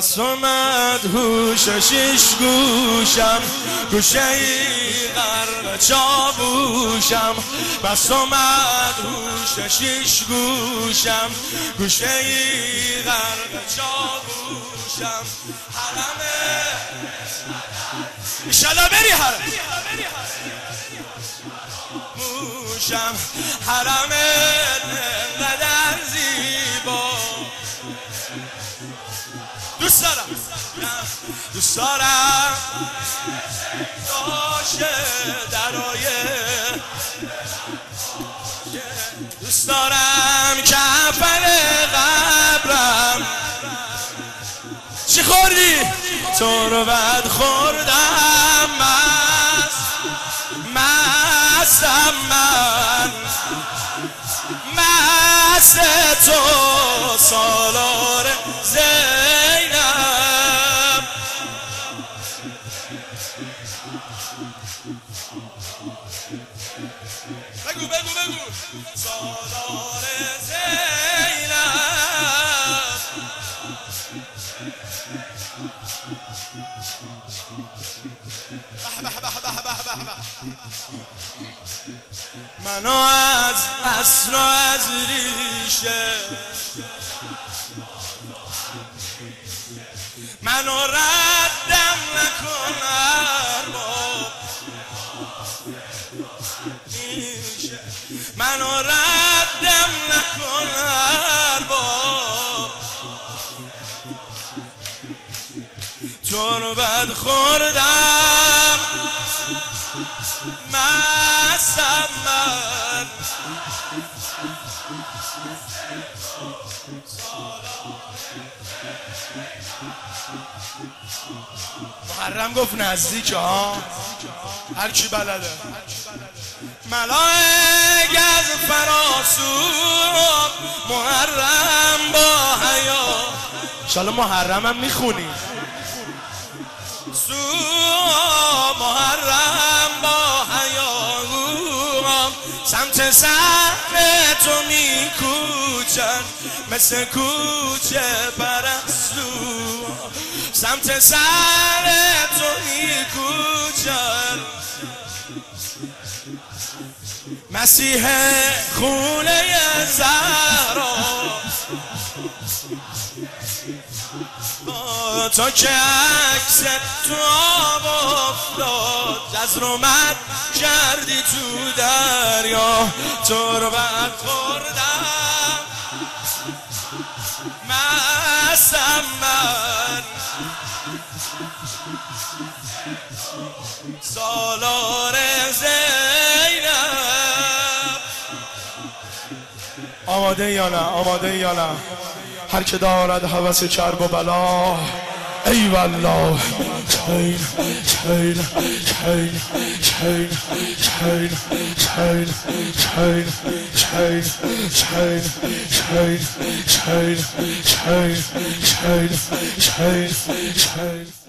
اومد هوش شیش گوشم گوشه غرق چابوشم. پس اومد هوش شیش گوشم گوشه غرق چابوشم. حرمه ایشالا بری حرم موشم. حرم قدر زیبا. دوست دارم. دوست دارم. داشه درای. دوست دارم کفن قبرم. چی خوردی؟ تو رو بد خوردم. سالار زینب. بگو بگو بگو. سالار زینب. بح بح بح بح بح بح منو از اصل و از ریشه منو ردم نکن ارباب. منو ردم نکن ارباب. رو بد خوردم. مستم من محرم گفت نزدیک ها؟ هر کی بلده. ملائک از فراسوب محرم با حیا. شالا محرم هم می‌خونی. سو محرم با حیا. سمت سر تو میکوچن مثل کوچه پرستو سمت سر تو میکوچن. مسیح خونه زهرا. تا که عکس تو آب افتاد از رومت کردی تو دریا تربت خوردم. مستم من. سالار زینب. آماده یا نه آماده یا نه هر که دارد حوث کرب و بلا Eyvallah Şöyle şöyle şöyle şöyle şöyle şöyle şöyle şöyle şöyle şöyle şöyle şöyle şöyle şöyle şöyle